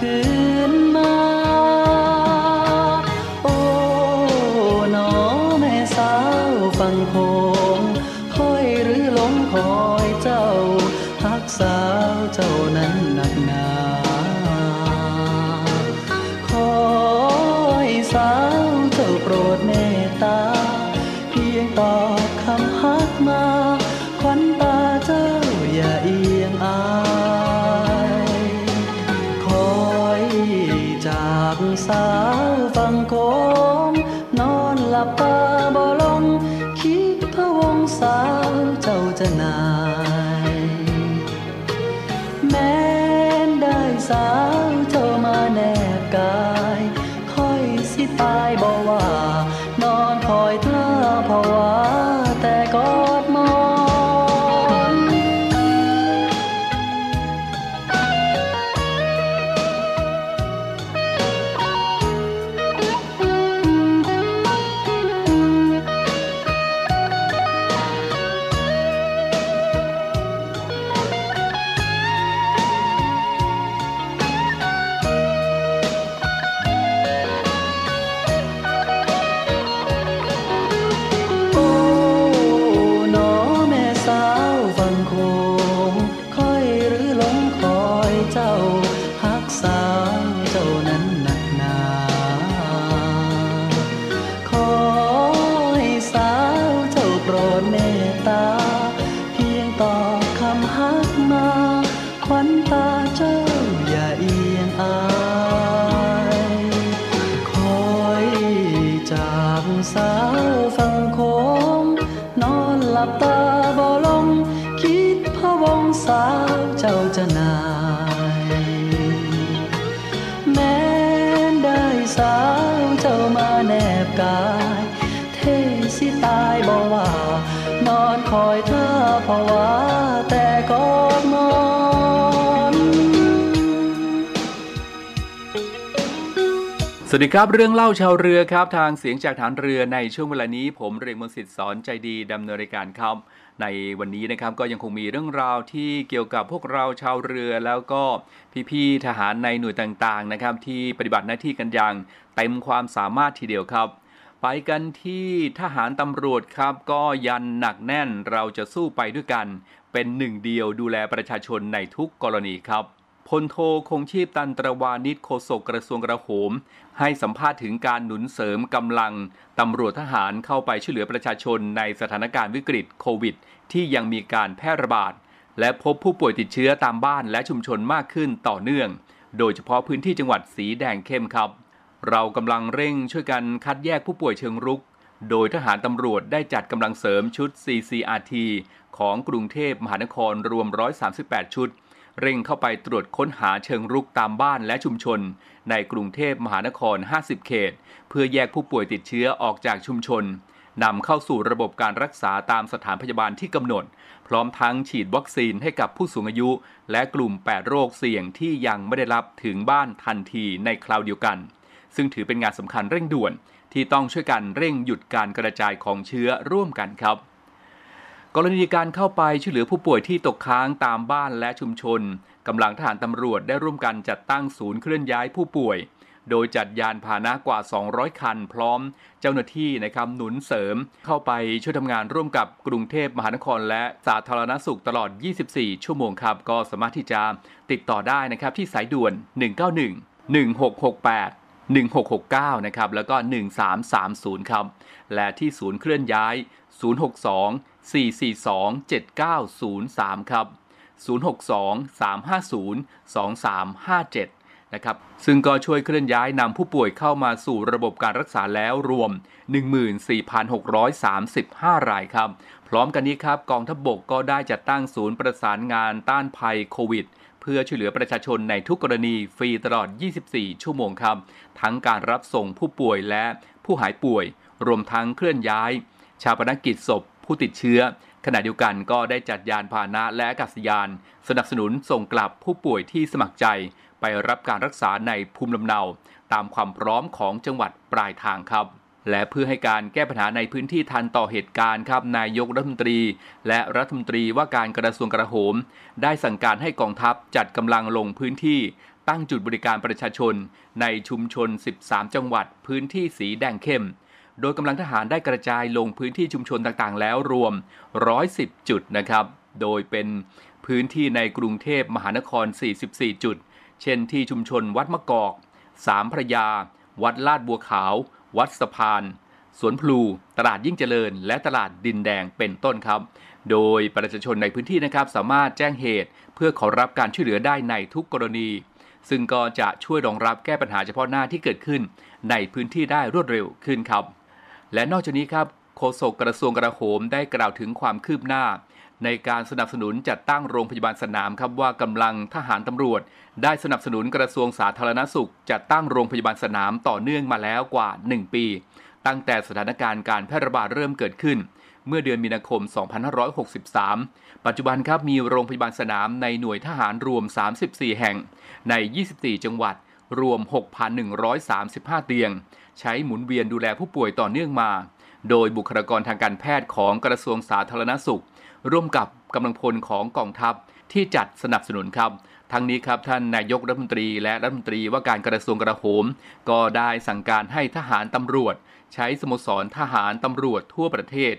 could สาวเจ้าจะนาย แม้นได้สา สวัสดีครับ เรื่องเล่าชาวเรือครับ ทางเสียงจากฐานเรือในช่วงเวลานี้ ผมเรียงมนสิทธิ์สอนใจดีดำเนินรายการครับในวันนี้นะครับก็ยังคงมีเรื่องราวที่เกี่ยวกับพวกเราชาวเรือแล้วก็พี่ๆทหารในหน่วยต่างๆนะครับที่ปฏิบัติหน้าที่กันอย่างเต็มความสามารถทีเดียวครับ ไปกันที่ทหารตำรวจครับ ก็ยันหนักแน่นเราจะสู้ไปด้วยกัน เป็นหนึ่งเดียวดูแลประชาชนในทุกกรณีครับ พลโทคงชีพตันตรวานิชโฆษกกระทรวงกระโหม ให้สัมภาษณ์ถึงการหนุนเสริมกำลังตำรวจทหารเข้าไปช่วยเหลือประชาชนในสถานการณ์วิกฤตโควิด ที่ยังมีการแพร่ระบาด และพบผู้ป่วยติดเชื้อตามบ้านและชุมชนมากขึ้นต่อเนื่อง โดยเฉพาะพื้นที่จังหวัดสีแดงเข้มครับ เรากำลังเร่งช่วยกันคัดแยกผู้ป่วยเชิงรุก โดยทหารตำรวจได้จัดกำลังเสริมชุด CCRT ของกรุงเทพมหานครรวม 138 ชุด เร่งเข้าไปตรวจค้นหาเชิงรุกตามบ้านและชุมชน ในกรุงเทพมหานคร 50 เขต เพื่อแยกผู้ป่วยติดเชื้อออกจากชุมชนนำเข้าสู่ระบบการรักษาตามสถานพยาบาลที่กำหนด พร้อมทั้งฉีดวัคซีนให้กับผู้สูงอายุ และกลุ่ม 8 โรคเสี่ยงที่ยังไม่ได้รับถึงบ้านทันทีในคราวเดียวกัน ซึ่งถือเป็นงานสำคัญเร่งด่วนที่ต้องช่วยกันเร่งหยุดการกระจายของเชื้อร่วมกันครับ กรณีการเข้าไปช่วยเหลือผู้ป่วยที่ตกค้างตามบ้านและชุมชนกำลังทหารตำรวจได้ร่วมกันจัดตั้งศูนย์เคลื่อนย้ายผู้ป่วย โดยจัดยานพาหนะกว่า 200 คัน พร้อมเจ้าหน้าที่นะครับหนุนเสริม เข้าไปช่วยทำงานร่วมกับกรุงเทพมหานคร และสาธารณสุขตลอด 24 ชั่วโมงครับ ก็สามารถที่จะติดต่อได้นะครับที่สายด่วน 191 1668 1669 นะครับ แล้วก็ 1330 ครับ และที่ศูนย์เคลื่อนย้าย 062 442 7903 ครับ 062 350 2357 นะครับ ซึ่งก็ช่วยเคลื่อนย้ายนำผู้ป่วยเข้ามาสู่ระบบการรักษาแล้วรวม 14,635 รายครับ พร้อมกันนี้ครับ กองทัพบบกก็ได้จัดตั้งศูนย์ประสานงานต้านภัยโควิดเพื่อช่วยเหลือประชาชนในทุกกรณีฟรีตลอด 24 ชั่วโมงครับ ทั้งการรับส่งผู้ป่วยและผู้หายป่วย รวมทั้งเคลื่อนย้าย ชาปนกิจศพ ผู้ติดเชื้อ ขณะเดียวกันก็ได้จัดยานพาหนะและอากาศยาน สนับสนุนส่งกลับผู้ป่วยที่สมัครใจ ไปรับการรักษาในภูมิลำเนา ตามความพร้อมของจังหวัดปลายทางครับและเพื่อให้การแก้ปัญหาในพื้นที่ทันต่อเหตุการณ์ครับนายกรัฐมนตรี และรัฐมนตรีว่าการกระทรวงกลาโหม ได้สั่งการให้กองทัพจัดกำลังลงพื้นที่ ตั้งจุดบริการประชาชน ในชุมชน 13 จังหวัด พื้นที่สีแดงเข้ม โดยกำลังทหารได้กระจายลงพื้นที่ชุมชนต่างๆ แล้วรวม 110 จุดนะครับ โดยเป็นพื้นที่ในกรุงเทพมหานคร 44 จุด เช่นที่ชุมชนวัดมะกอก สามพระยา วัดลาดบัวขาว วัดสะพาน สวนพลู ตลาดยิ่งเจริญ และตลาดดินแดงเป็นต้นครับ โดยประชาชนในพื้นที่นะครับสามารถแจ้งเหตุ เพื่อขอรับการช่วยเหลือได้ในทุกกรณี ซึ่งก็จะช่วยรองรับแก้ปัญหาเฉพาะหน้าที่เกิดขึ้น ในพื้นที่ได้รวดเร็วขึ้นครับ และนอกจากนี้ครับโฆษกกระทรวงกลาโหมได้กล่าวถึงความคืบหน้า ในการสนับสนุนจัดตั้งโรงพยาบาลสนามครับว่ากำลังทหารตำรวจ ได้สนับสนุนกระทรวงสาธารณสุข จัดตั้งโรงพยาบาลสนามต่อเนื่องมาแล้วกว่า 1 ปี ตั้งแต่สถานการณ์การแพร่ระบาดเริ่มเกิดขึ้น เมื่อเดือนมีนาคม 2563 ปัจจุบันครับมีโรงพยาบาลสนามในหน่วยทหารรวม 34 แห่ง ใน 24 จังหวัดรวม 6,135 เตียง ใช้หมุนเวียนดูแลผู้ป่วยต่อเนื่องมา โดยบุคลากรทางการแพทย์ของกระทรวงสาธารณสุข ร่วมกับกำลังพลของกองทัพที่จัดสนับสนุนครับทั้งนี้ครับท่านนายกรัฐมนตรีและรัฐมนตรีว่าการกระทรวงกลาโหม ก็ได้สั่งการให้ทหารตำรวจ ใช้สโมสรทหารตำรวจทั่วประเทศ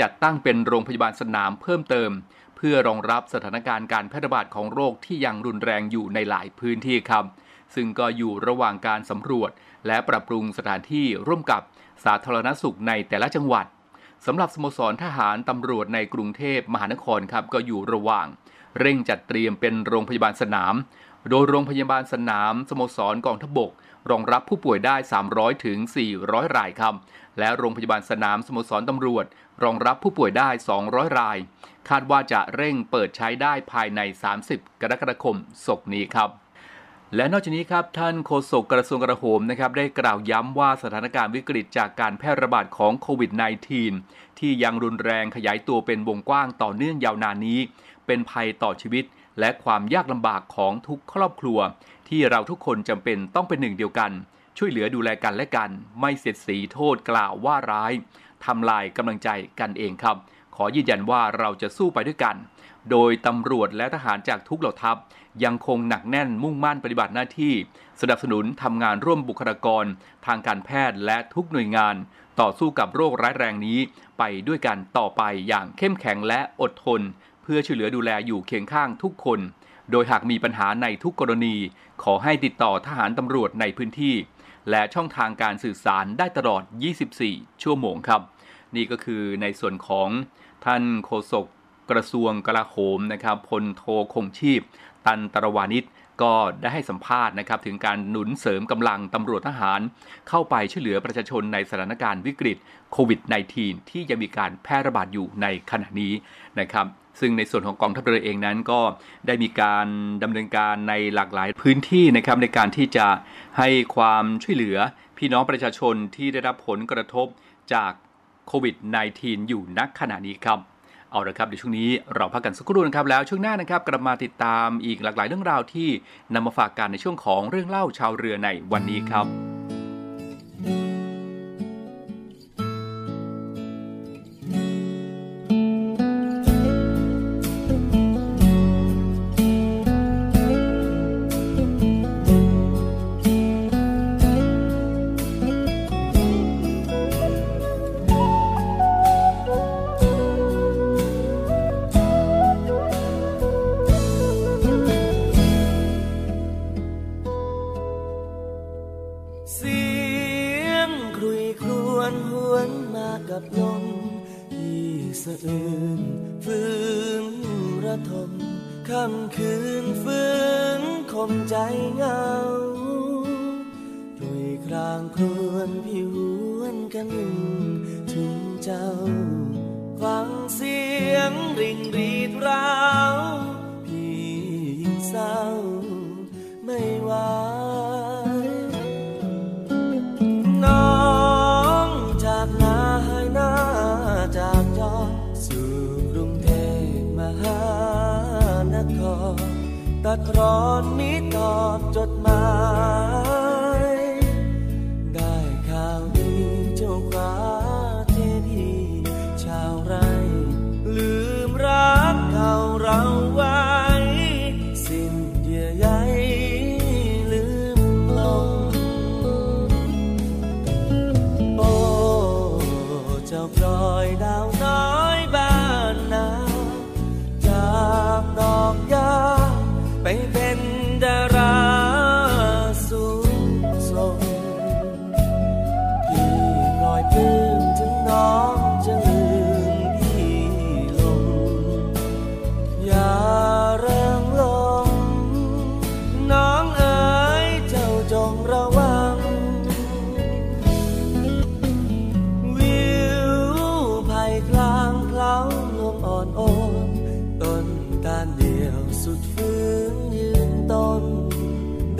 จัดตั้งเป็นโรงพยาบาลสนามเพิ่มเติม เพื่อรองรับสถานการณ์การแพร่ระบาดของโรคที่ยังรุนแรงอยู่ในหลายพื้นที่ครับ ซึ่งก็อยู่ระหว่างการสำรวจ และปรับปรุงสถานที่ร่วมกับสาธารณสุขในแต่ละจังหวัดสำหรับสโมสรทหารตำรวจในกรุงเทพมหานครครับก็อยู่ระหว่าง เร่งจัดเตรียมเป็นโรงพยาบาลสนาม โดยโรงพยาบาลสนามสโมสรกองทบก รองรับผู้ป่วยได้ 300 ถึง 400 รายครับ และโรงพยาบาลสนามสโมสรตำรวจ รองรับผู้ป่วยได้ 200 ราย คาดว่าจะเร่งเปิดใช้ได้ภายใน 30 กรกฎาคมศกนี้ครับ และนอกจากนี้ครับท่านโฆษกกระทรวงกลาโหมนะครับได้กล่าวย้ำว่าสถานการณ์วิกฤตจากการแพร่ระบาดของโควิด -19 ที่ยังรุนแรงขยายตัวเป็นวงกว้างต่อเนื่องยาวนานนี้ เป็นภัยต่อชีวิต และความยากลำบากของทุกครอบครัว ที่เราทุกคนจำเป็นต้องเป็นหนึ่งเดียวกัน ช่วยเหลือดูแลกันและกัน ไม่เสียดสีโทษกล่าวว่าร้ายทำลายกำลังใจกันเองครับ ขอยืนยันว่าเราจะสู้ไปด้วยกัน โดยตำรวจและทหารจากทุกเหล่าทัพ ยังคงหนักแน่นมุ่งมั่นปฏิบัติหน้าที่ สนับสนุนทำงานร่วมบุคลากร ทางการแพทย์และทุกหน่วยงาน ต่อสู้กับโรคร้ายแรงนี้ ไปด้วยกันต่อไปอย่างเข้มแข็งและอดทน เพื่อช่วยเหลือดูแลอยู่เคียงข้างทุกคน โดยหากมีปัญหาในทุกกรณี ขอให้ติดต่อทหารตำรวจในพื้นที่ และช่องทางการสื่อสารได้ตลอด 24 ชั่วโมงครับ นี่ก็คือในส่วนของท่านโฆษกกระทรวงกลาโหมนะครับพลโทคงชีพ ตันตรวานิชก็ได้ให้สัมภาษณ์นะครับถึงการหนุนเสริมกำลังตำรวจทหาร เข้าไปช่วยเหลือประชาชนในสถานการณ์วิกฤตโควิด -19 ที่ยังมีการแพร่ระบาดอยู่ในขณะนี้นะครับซึ่งในส่วนของกองทัพเรือเองนั้นก็ได้มีการดำเนินการในหลากหลายพื้นที่นะครับในการที่จะให้ความช่วยเหลือพี่น้องประชาชนที่ได้รับผลกระทบจากโควิด -19 อยู่ณขณะนี้ครับ เอาละครับเดี๋ยวช่วงนี้เราพักกันสักครู่นะครับแล้วช่วงหน้านะครับกลับมาติดตามอีกหลากหลายเรื่องราวที่นำมาฝากกันในช่วงของเรื่องเล่าชาวเรือในวันนี้ครับ ดร้อนมิตอบจดหมาย สุดฟื้นยืนต้น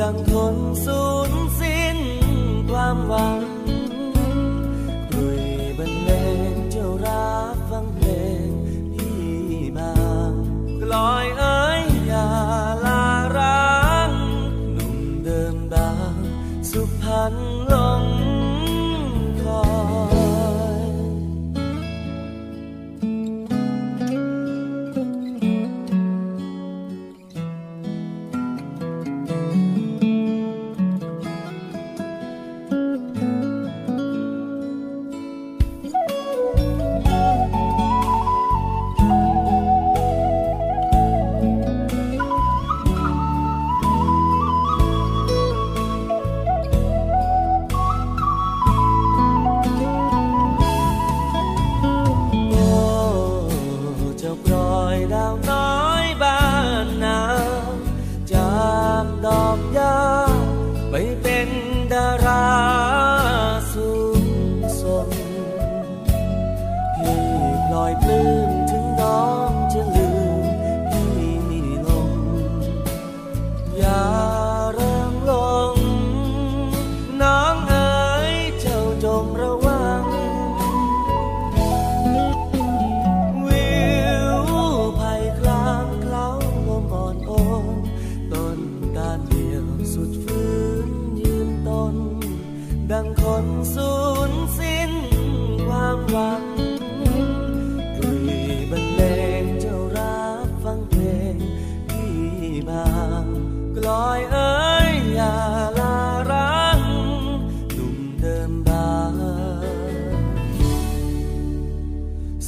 ดังคนสูญสิ้นความหวัง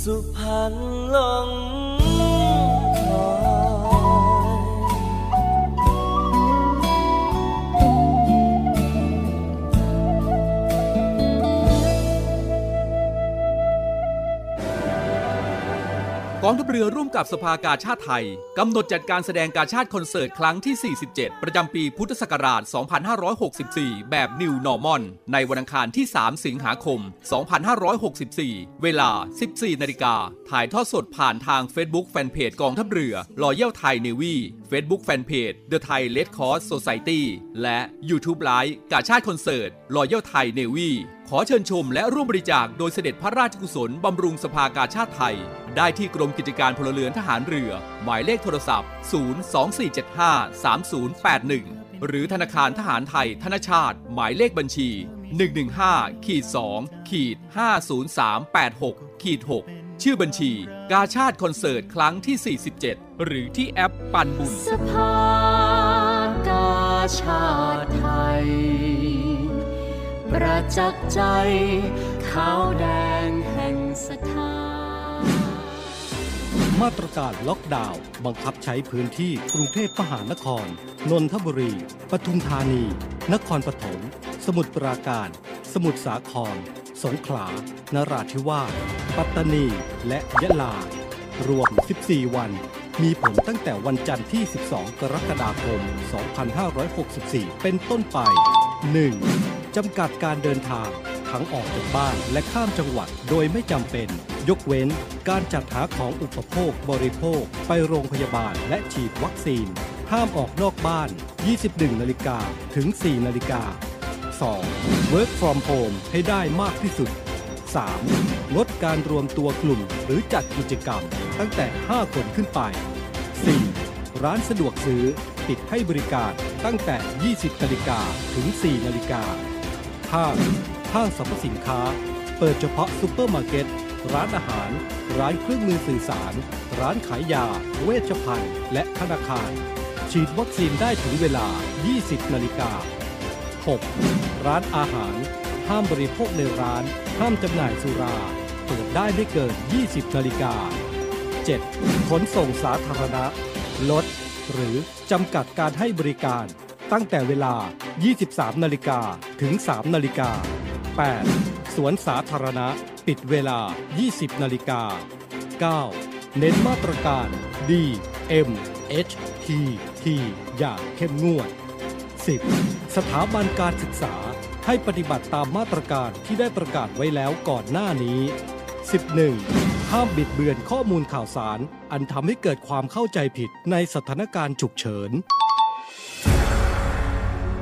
สุพรรณลง องทัพเรือร่วมกับสภากาชาติไทย กำหนดจัดการแสดงกาชาติคอนเสิร์ตครั้งที่ 47 ประจำปีพุทธศักราช 2564 แบบ New Normal ในวันอังคารที่ 3 สิงหาคม 2564 เวลา 14 นาฬิกา ถ่ายทอดสดผ่านทาง Facebook Fanpage กองทัพเรือ Royal Thai Navy Facebook Fanpage The Thai Red Cross Society และ YouTube Live กาชาติคอนเสิร์ต Royal Thai Navy ขอเชิญชมและร่วมบริจาคโดยเสด็จพระราชกุศลบำรุงสภากาชาติไทย ได้ที่กรมกิจการพลเรือนทหารเรือ หมายเลขโทรศัพท์ 024753081 หรือธนาคารทหารไทย ธนชาติ หมายเลขบัญชี 115ขีด2ขีด50386ขีด6ชื่อบัญชี กาชาติคอนเสิร์ตครั้งที่ 47 หรือที่แอปปันบุญสภากาชาติไทย ประจักษ์ใจขาวแดงแห่งศรัทธามาตรการล็อกดาวน์บังคับใช้พื้นที่กรุงเทพมหานคร นนทบุรี ปทุมธานี นครปฐม สมุทรปราการ สมุทรสาคร สงขลา นราธิวาส ปัตตานี และยะลา รวม 14 วัน มีผลตั้งแต่วันจันทร์ที่ 12 กรกฎาคม 2564 เป็นต้นไป 1. จำกัดการเดินทาง ทั้งออกจากบ้านและข้ามจังหวัดโดยไม่จำเป็น ยกเว้นการจัดหาของอุปโภคบริโภค ไปโรงพยาบาลและฉีดวัคซีน ห้ามออกนอกบ้าน 21 นาฬิกาถึง 4 นาฬิกา 2. Work from home ให้ได้มากที่สุด 3. ลดการรวมตัวกลุ่มหรือจัดกิจกรรม ตั้งแต่ 5 คนขึ้นไป 4. ร้านสะดวกซื้อปิดให้บริการตั้งแต่ 20นาฬิกาถึง 4 นาฬิกา ห้างห้างสรรพสินค้า เปิดเฉพาะซูเปอร์มาร์เก็ต ร้านอาหาร ร้านเครื่องมือสื่อสาร ร้านขายยา เวชภัณฑ์ และธนาคาร ฉีดวัคซีนได้ถึงเวลา 20 นาฬิกา 6. ร้านอาหาร ห้ามบริโภคในร้าน ห้ามจำหน่ายสุรา เปิดได้ไม่เกิน 20 นาฬิกา 7. ขนส่งสาธารณะ ลด หรือจำกัดการให้บริการ ตั้งแต่เวลา 23 นาฬิกาถึง 3 นาฬิกา 8. สวนสาธารณะ ปิดเวลา 20 นาฬิกา 9. เน้นมาตรการ D M H T T อย่างเข้มงวด 10. สถาบันการศึกษาให้ปฏิบัติตามมาตรการที่ได้ประกาศไว้แล้วก่อนหน้านี้ 11. ห้ามบิดเบือนข้อมูลข่าวสาร อันทำให้เกิดความเข้าใจผิดในสถานการณ์ฉุกเฉิน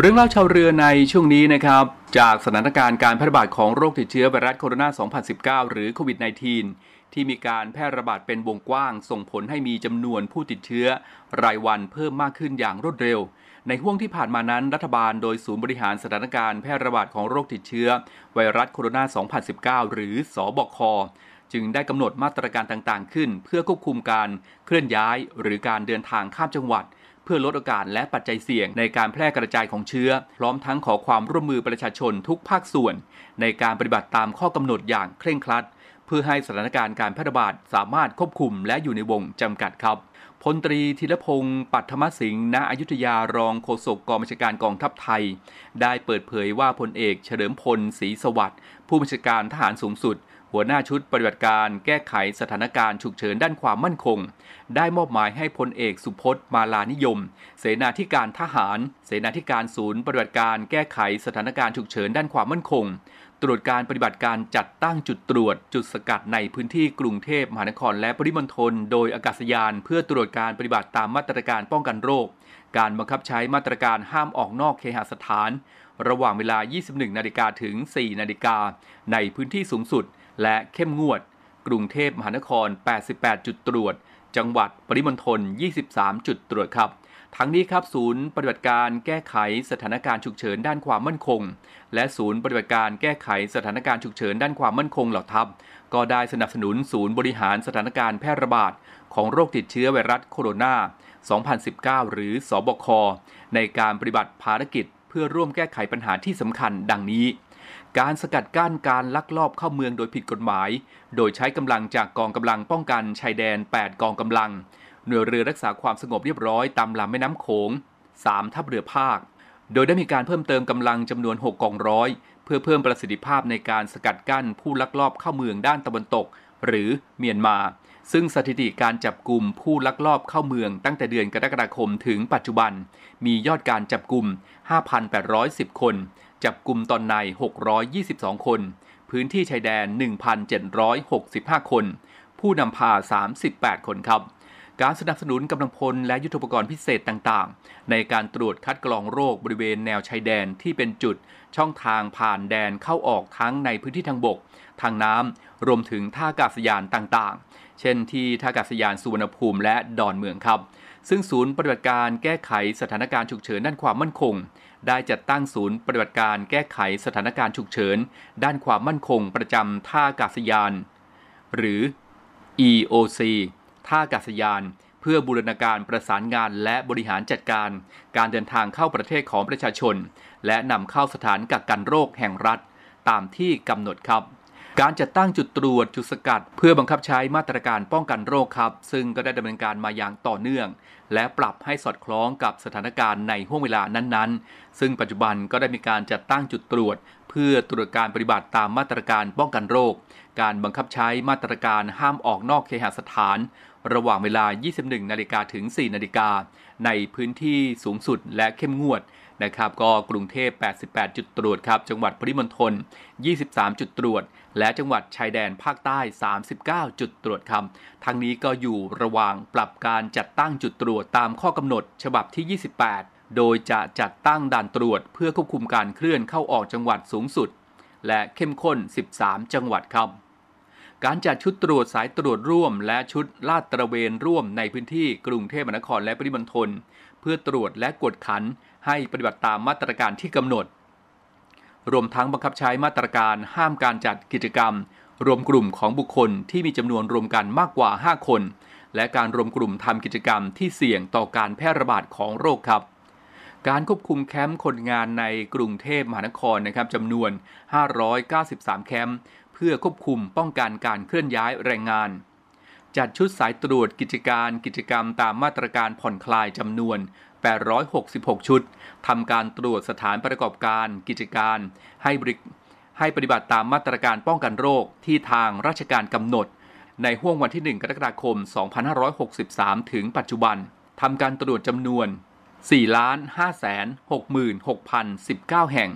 เรื่องเล่าชาวเรือในช่วงนี้นะครับ จากสถานการณ์การแพร่ระบาดของโรคติดเชื้อไวรัสโคโรนา 2019 หรือโควิด -19 ที่มีการแพร่ระบาดเป็นวงกว้าง ส่งผลให้มีจำนวนผู้ติดเชื้อ รายวันเพิ่มมากขึ้นอย่างรวดเร็ว ในห่วงที่ผ่านมานั้นรัฐบาลโดยศูนย์บริหารสถานการณ์แพร่ระบาดของโรคติดเชื้อ ไวรัสโคโรนา 2019 หรือสอบคจึงได้กำหนดมาตรการต่างๆ ขึ้น เพื่อควบคุมการเคลื่อนย้าย หรือการเดินทางข้ามจังหวัด พื่อลดโอกาสและปัจจัยเสี่ยงในการแพร่กระจายของเชื้อ พร้อมทั้งขอความร่วมมือประชาชนทุกภาคส่วน ในการปฏิบัติตามข้อกำหนดอย่างเคร่งครัด เพื่อให้สถานการณ์การแพร่ระบาดสามารถควบคุมและอยู่ในวงจำกัดครับพลตรีธีรพงศ์ปัทมสิงห์ณอยุธยารองโฆษกกองบัญชาการกองทัพไทย ได้เปิดเผยว่าพลเอกเฉลิมพลศรีสวัสดิ์ผู้บัญชาการทหารสูงสุด หัวหน้าชุดปฏิบัติการแก้ไขสถานการณ์ฉุกเฉินด้านความมั่นคง ได้มอบหมายให้พลเอกสุพจน์มาลานิยม เสนาธิการทหาร เสนาธิการศูนย์ปฏิบัติการแก้ไขสถานการณ์ฉุกเฉินด้านความมั่นคง ตรวจการปฏิบัติการจัดตั้งจุดตรวจ จุดสกัดในพื้นที่กรุงเทพมหานครและปริมณฑลโดยอากาศยาน เพื่อตรวจการปฏิบัติตามมาตรการป้องกันโรค การบังคับใช้มาตรการห้ามออกนอกเคหสถาน ระหว่างเวลา 21 นาฬิกาถึง 4 นาฬิกาในพื้นที่สูงสุด และเข้มงวด กรุงเทพมหานคร 88 จุดตรวจ จังหวัดปริมณฑล 23 จุดตรวจครับทั้งนี้ครับศูนย์ปฏิบัติการแก้ไขสถานการณ์ฉุกเฉินด้านความมั่นคง และศูนย์ปฏิบัติการแก้ไขสถานการณ์ฉุกเฉินด้านความมั่นคงเหล่าทัพก็ได้สนับสนุนศูนย์บริหารสถานการณ์แพร่ระบาด ของโรคติดเชื้อไวรัสโคโรนา 2019 หรือสอบค ในการปฏิบัติภารกิจ เพื่อร่วมแก้ไขปัญหาที่สำคัญดังนี้ การสกัดกั้นการลักลอบเข้าเมืองโดยผิดกฎหมาย โดยใช้กำลังจากกองกำลังป้องกันชายแดน 8 กองกำลัง หน่วยเรือรักษาความสงบเรียบร้อยตามลำแม่น้ำโขง 3 ทัพเรือภาค โดยได้มีการเพิ่มเติมกำลังจำนวน 6 กองร้อย เพื่อเพิ่มประสิทธิภาพในการสกัดกั้นผู้ลักลอบเข้าเมืองด้านตะวันตก หรือเมียนมา ซึ่งสถิติการจับกลุ่มผู้ลักลอบเข้าเมืองตั้งแต่เดือนกรกฎาคมถึงปัจจุบัน มียอดการจับกลุ่ม 5,810 คน จับกลุ่มตอนใน 622 คน พื้นที่ชายแดน 1,765 คน ผู้นำพา 38 คนครับ การสนับสนุนกำลังพลและยุทโธปกรณ์พิเศษต่างๆ ในการตรวจคัดกรองโรคบริเวณแนวชายแดนที่เป็นจุดช่องทางผ่านแดนเข้าออกทั้งในพื้นที่ทางบก ทางน้ำ รวมถึงท่าอากาศยานต่างๆ เช่นที่ท่าอากาศยานสุวรรณภูมิและดอนเมืองครับ ซึ่งศูนย์ปฏิบัติการแก้ไขสถานการณ์ฉุกเฉินด้านความมั่นคง ได้จัดตั้งศูนย์ปฏิบัติการแก้ไขสถานการณ์ฉุกเฉิน ด้านความมั่นคงประจำท่าอากาศยาน หรือ EOC ท่าอากาศยาน เพื่อบูรณาการประสานงานและบริหารจัดการ การเดินทางเข้าประเทศของประชาชน และนำเข้าสถานกักกันโรคแห่งรัฐ ตามที่กำหนดครับ การจัดตั้งจุดตรวจจุดสกัด เพื่อบังคับใช้มาตรการป้องกันโรคครับ ซึ่งก็ได้ดำเนินการมาอย่างต่อเนื่อง และปรับให้สอดคล้องกับสถานการณ์ในห่วงเวลานั้นๆ ซึ่งปัจจุบันก็ได้มีการจัดตั้งจุดตรวจ เพื่อตรวจการปฏิบัติตามมาตรการป้องกันโรค การบังคับใช้มาตรการห้ามออกนอกเคหสถาน ระหว่างเวลา 21 นาฬิกาถึง 4 นาฬิกาในพื้นที่สูงสุดและเข้มงวด นะครับก็กรุงเทพ 88 จุดตรวจครับจังหวัดปริมณฑล 23 จุดตรวจ และจังหวัดชายแดนภาคใต้ 39 จุดตรวจครับทั้งนี้ก็อยู่ระหว่างปรับการจัดตั้งจุดตรวจตามข้อกำหนด ฉบับที่ 28 โดยจะจัดตั้งด่านตรวจ เพื่อควบคุมการเคลื่อนเข้าออกจังหวัดสูงสุด และเข้มข้น 13 จังหวัดครับการจัดชุดตรวจสายตรวจร่วม และชุดลาดตระเวนร่วมในพื้นที่กรุงเทพมหานครและปริมณฑล เพื่อตรวจและกวดขันให้ปฏิบัติตามมาตรการที่กำหนด รวมทั้งบังคับใช้มาตรการห้ามการจัดกิจกรรม รวมกลุ่มของบุคคลที่มีจำนวนรวมกันมากกว่า 5 คน และการรวมกลุ่มทำกิจกรรมที่เสี่ยงต่อการแพร่ระบาดของโรคครับการควบคุมแคมป์คนงานในกรุงเทพมหานครนะครับจำนวน 593 แคมป์เพื่อควบคุมป้องกันการเคลื่อนย้ายแรงงาน จัดชุดสายตรวจกิจการกิจกรรมตามมาตรการผ่อนคลายจำนวน 866 ชุด ทำการตรวจสถานประกอบการ กิจการให้บริให้ปฏิบัติตามมาตรการป้องกันโรคที่ทางราชการกำหนด ในห่วงวันที่ 1 กรกฎาคม 2563 ถึงปัจจุบัน ทำการตรวจจำนวน 4,566,019 แห่ง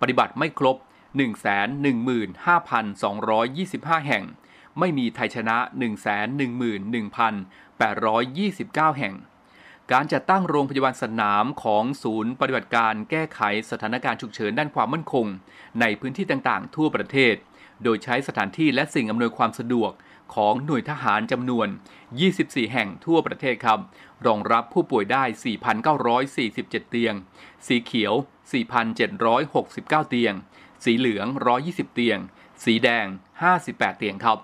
ปฏิบัติไม่ครบ 115,225 แห่ง ไม่มีไทยชนะ 111,829 แห่ง การจัดตั้งโรงพยาบาลสนามของศูนย์ปฏิบัติการแก้ไขสถานการณ์ฉุกเฉินด้านความมั่นคง ในพื้นที่ต่างๆ ทั่วประเทศ โดยใช้สถานที่และสิ่งอำนวยความสะดวกของหน่วยทหารจำนวน 24 แห่งทั่วประเทศครับ รองรับผู้ป่วยได้ 4,947 เตียง สีเขียว 4,769 เตียง สีเหลือง 120 เตียง สีแดง 58 เตียงครับ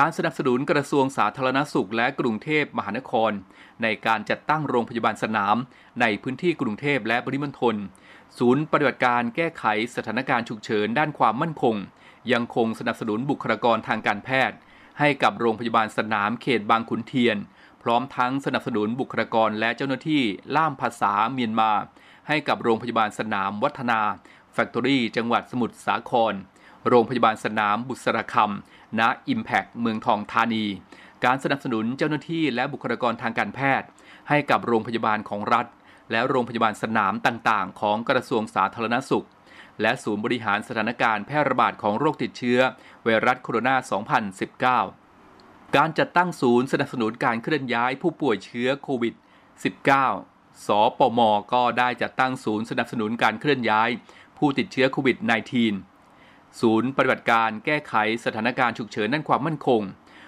การสนับสนุนกระทรวงสาธารณสุขและกรุงเทพมหานคร ในการจัดตั้งโรงพยาบาลสนาม ในพื้นที่กรุงเทพและปริมณฑลศูนย์ปฏิบัติการแก้ไขสถานการณ์ฉุกเฉินด้านความมั่นคง ยังคงสนับสนุนบุคลากรทางการแพทย์ ให้กับโรงพยาบาลสนามเขตบางขุนเทียน พร้อมทั้งสนับสนุนบุคลากรและเจ้าหน้าที่ล่ามภาษาเมียนมา ให้กับโรงพยาบาลสนามวัฒนาแฟคทอรี่จังหวัดสมุทรสาคร โรงพยาบาลสนามบุษรคำณ Impact เมืองทองธานี การสนับสนุนเจ้าหน้าที่และบุคลากรทางการแพทย์ ให้กับโรงพยาบาลของรัฐ และโรงพยาบาลสนามต่างๆ ของกระทรวงสาธารณสุข และศูนย์บริหารสถานการณ์แพร่ระบาดของโรคติดเชื้อ ไวรัสโคโรนา 2019 การจัดตั้งศูนย์สนับสนุนการเคลื่อนย้ายผู้ป่วยเชื้อโควิด -19 สปม ก็ได้จัดตั้งศูนย์สนับสนุนการเคลื่อนย้าย ผู้ติดเชื้อโควิด -19 ศูนย์ปฏิบัติการแก้ไขสถานการณ์ฉุกเฉินด้านความมั่นคง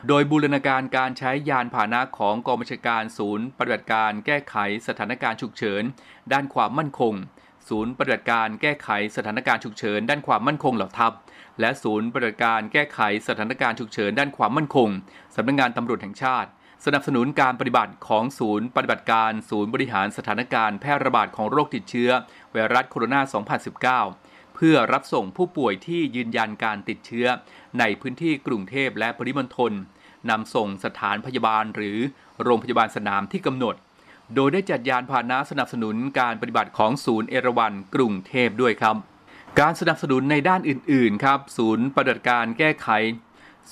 โดยบูรณาการการใช้ยานพาหนะของกองบัญชาการศูนย์ปฏิบัติการแก้ไขสถานการณ์ฉุกเฉิน ด้านความมั่นคง ศูนย์ปฏิบัติการแก้ไขสถานการณ์ฉุกเฉิน ด้านความมั่นคงเหล่าทัพ และศูนย์ปฏิบัติการแก้ไขสถานการณ์ฉุกเฉินด้านความมั่นคงสำนักงานตำรวจแห่งชาติสนับสนุนการปฏิบัติของศูนย์ปฏิบัติการ ศูนย์บริหารสถานการณ์แพร่ระบาดของโรคติดเชื้อ ไวรัสโคโรนา 2019 เพื่อรับส่งผู้ป่วยที่ยืนยันการติดเชื้อ ในพื้นที่กรุงเทพและปริมณฑลนำส่งสถานพยาบาลหรือโรงพยาบาลสนามที่กำหนด โดยได้จัดยานพาหนะสนับสนุนการปฏิบัติของศูนย์เอราวัณกรุงเทพด้วยครับ การสนับสนุนในด้านอื่น ๆ ครับ ศูนย์ปฏิบัติการแก้ไข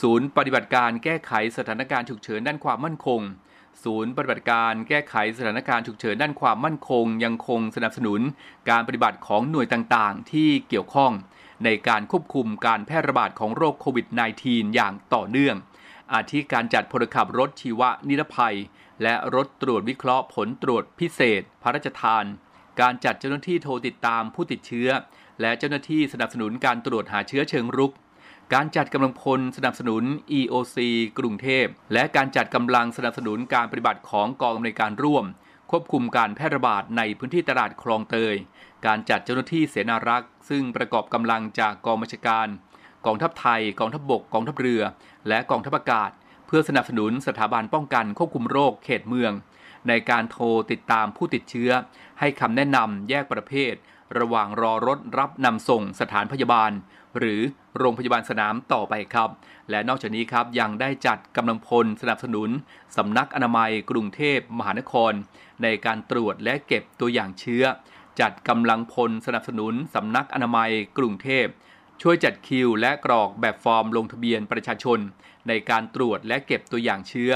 ศูนย์ปฏิบัติการแก้ไขสถานการณ์ฉุกเฉินด้านความมั่นคง ศูนย์ปฏิบัติการแก้ไขสถานการณ์ฉุกเฉินด้านความมั่นคง ยังคงสนับสนุนการปฏิบัติของหน่วยต่างๆ ที่เกี่ยวข้อง ในการควบคุมการแพร่ระบาดของโรคโควิด -19 อย่างต่อเนื่อง อาทิการจัดพลขับรถชีวนิรภัย และรถตรวจวิเคราะห์ผลตรวจพิเศษ พระราชทาน การจัดเจ้าหน้าที่โทรติดตามผู้ติดเชื้อ และเจ้าหน้าที่สนับสนุนการตรวจหาเชื้อเชิงรุก การจัดกำลังพลสนับสนุน EOC กรุงเทพ และการจัดกำลังสนับสนุนการปฏิบัติของกองอำนวยการร่วม ควบคุมการแพร่ระบาดในพื้นที่ตลาดคลองเตย การจัดเจ้าหน้าที่เสนารักษ์ ซึ่งประกอบกำลังจากกองบัญชาการ กองทัพไทย กองทัพบบก กองทัพเรือ และกองทัพอากาศ เพื่อสนับสนุนสถาบันป้องกันควบคุมโรคเขตเมือง ในการโทรติดตามผู้ติดเชื้อ ให้คำแนะนำแยกประเภท ระหว่างรอรถรับนำส่งสถานพยาบาล หรือโรงพยาบาลสนามต่อไปครับ และนอกจากนี้ครับยังได้จัดกำลังพลสนับสนุนสำนักอนามัยกรุงเทพมหานคร ในการตรวจและเก็บตัวอย่างเชื้อ จัดกำลังพลสนับสนุนสำนักอนามัยกรุงเทพช่วยจัดคิวและกรอกแบบฟอร์มลงทะเบียนประชาชน ในการตรวจและเก็บตัวอย่างเชื้อ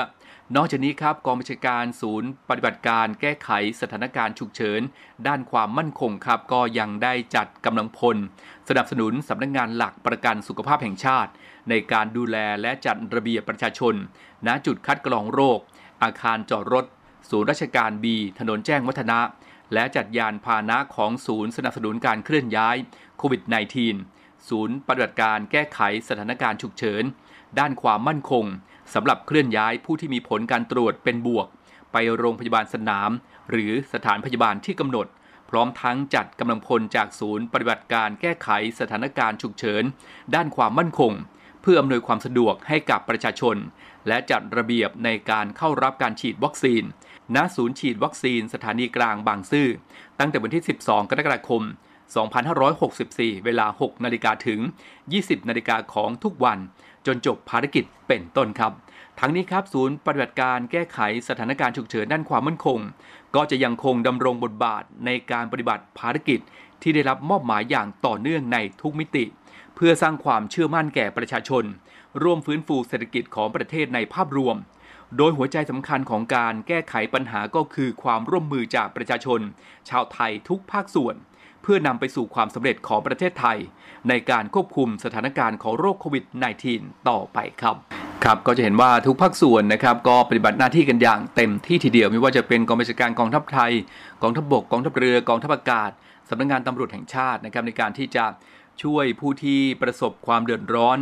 นอกจากนี้ครับกองบัญชาการศูนย์ปฏิบัติการแก้ไขสถานการณ์ฉุกเฉิน ด้านความมั่นคงครับก็ยังได้จัดกำลังพล สนับสนุนสำนักงงานหลักประกันสุขภาพแห่งชาติ ในการดูแลและจัดระเบียบประชาชน ณจุดคัดกรองโรค อาคารจอดรถ ศูนย์ราชการบีถนนแจ้งวัฒนะ และจัดยานพาหนะของศูนย์สนับสนุนการเคลื่อนย้ายโควิด -19 ศูนย์ปฏิบัติการแก้ไขสถานการณ์ฉุกเฉิน ด้านความมั่นคง สำหรับเคลื่อนย้ายผู้ที่มีผลการตรวจเป็นบวก ไปโรงพยาบาลสนาม หรือสถานพยาบาลที่กำหนด พร้อมทั้งจัดกำลังพลจากศูนย์ปฏิบัติการแก้ไขสถานการณ์ฉุกเฉิน ด้านความมั่นคง เพื่ออำนวยความสะดวกให้กับประชาชน และจัดระเบียบในการเข้ารับการฉีดวัคซีน ณ ศูนย์ฉีดวัคซีนสถานีกลางบางซื่อ ตั้งแต่วันที่ 12 กรกฎาคม 2564 เวลา 6 นาฬิกาถึง 20 นาฬิกาของทุกวัน จนจบภารกิจเป็นต้นครับ ทั้งนี้ครับศูนย์ปฏิบัติการแก้ไขสถานการณ์ฉุกเฉินด้านความมั่นคง ก็จะยังคงดำรงบทบาทในการปฏิบัติภารกิจที่ได้รับมอบหมายอย่างต่อเนื่องในทุกมิติ เพื่อสร้างความเชื่อมั่นแก่ประชาชน ร่วมฟื้นฟูเศรษฐกิจของประเทศในภาพรวม โดยหัวใจสำคัญของการแก้ไขปัญหาก็คือความร่วมมือจากประชาชน ชาวไทยทุกภาคส่วน พื่อนำไปสู่ความสำเร็จของประเทศไทย ในการควบคุมสถานการณ์ของโรคโควิด -19 ต่อไปครับครับก็จะเห็นว่าทุกภาคส่วนนะครับก็ปฏิบัติหน้าที่กันอย่างเต็มที่ทีเดียวไม่ว่าจะเป็นกองบัญชาการกองทัพไทย กองทัพบกกองทัพเรือกองทัพอากาศสำนักงานตำรวจแห่งชาตินะครับในการที่จะ ช่วยผู้ที่ประสบความเดือดร้อน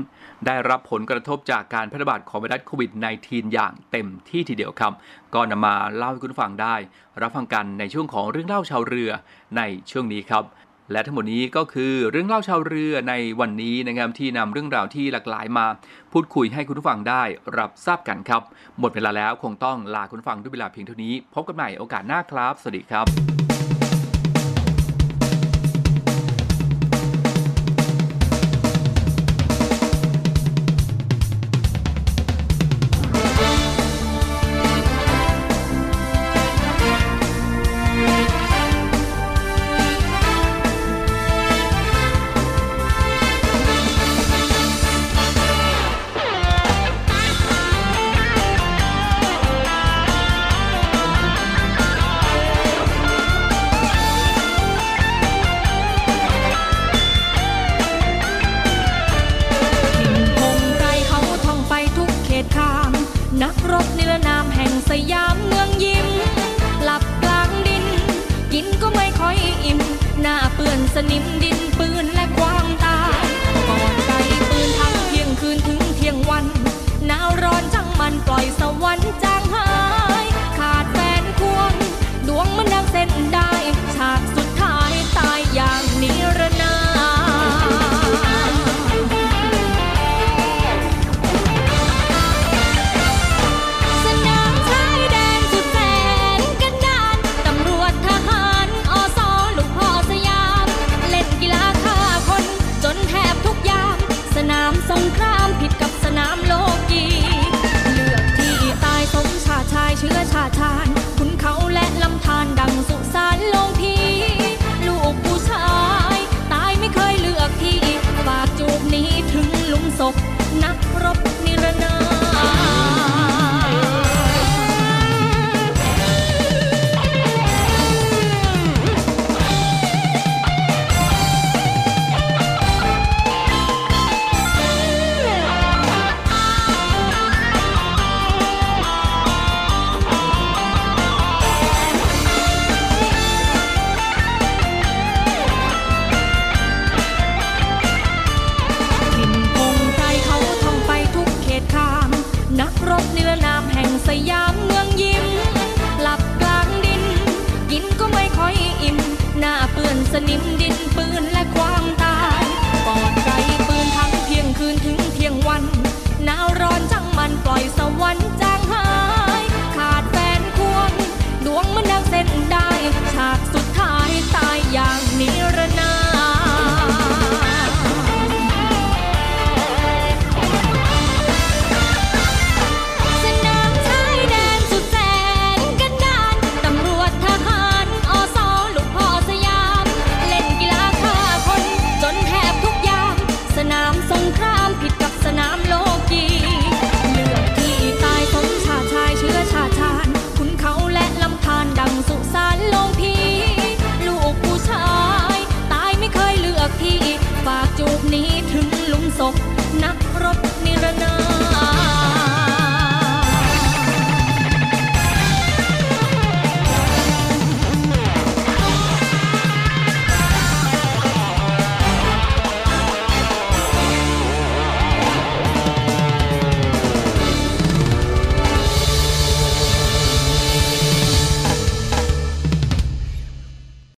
ได้รับผลกระทบจากการแพร่ระบาดของไวรัสโควิด -19 อย่างเต็มที่ทีเดียวครับ ก็นำมาเล่าให้คุณฟังได้ รับฟังกันในช่วงของเรื่องเล่าชาวเรือในช่วงนี้ครับและทั้งหมดนี้ก็คือเรื่องเล่าชาวเรือในวันนี้นะครับที่นำเรื่องราวที่หลากหลายมา พูดคุยให้คุณผู้ฟังได้รับทราบกันครับ หมดเวลาแล้วคงต้องลาคุณผู้ฟังด้วยเวลาเพียงเท่านี้ พบกันใหม่โอกาสหน้าครับ สวัสดีครับ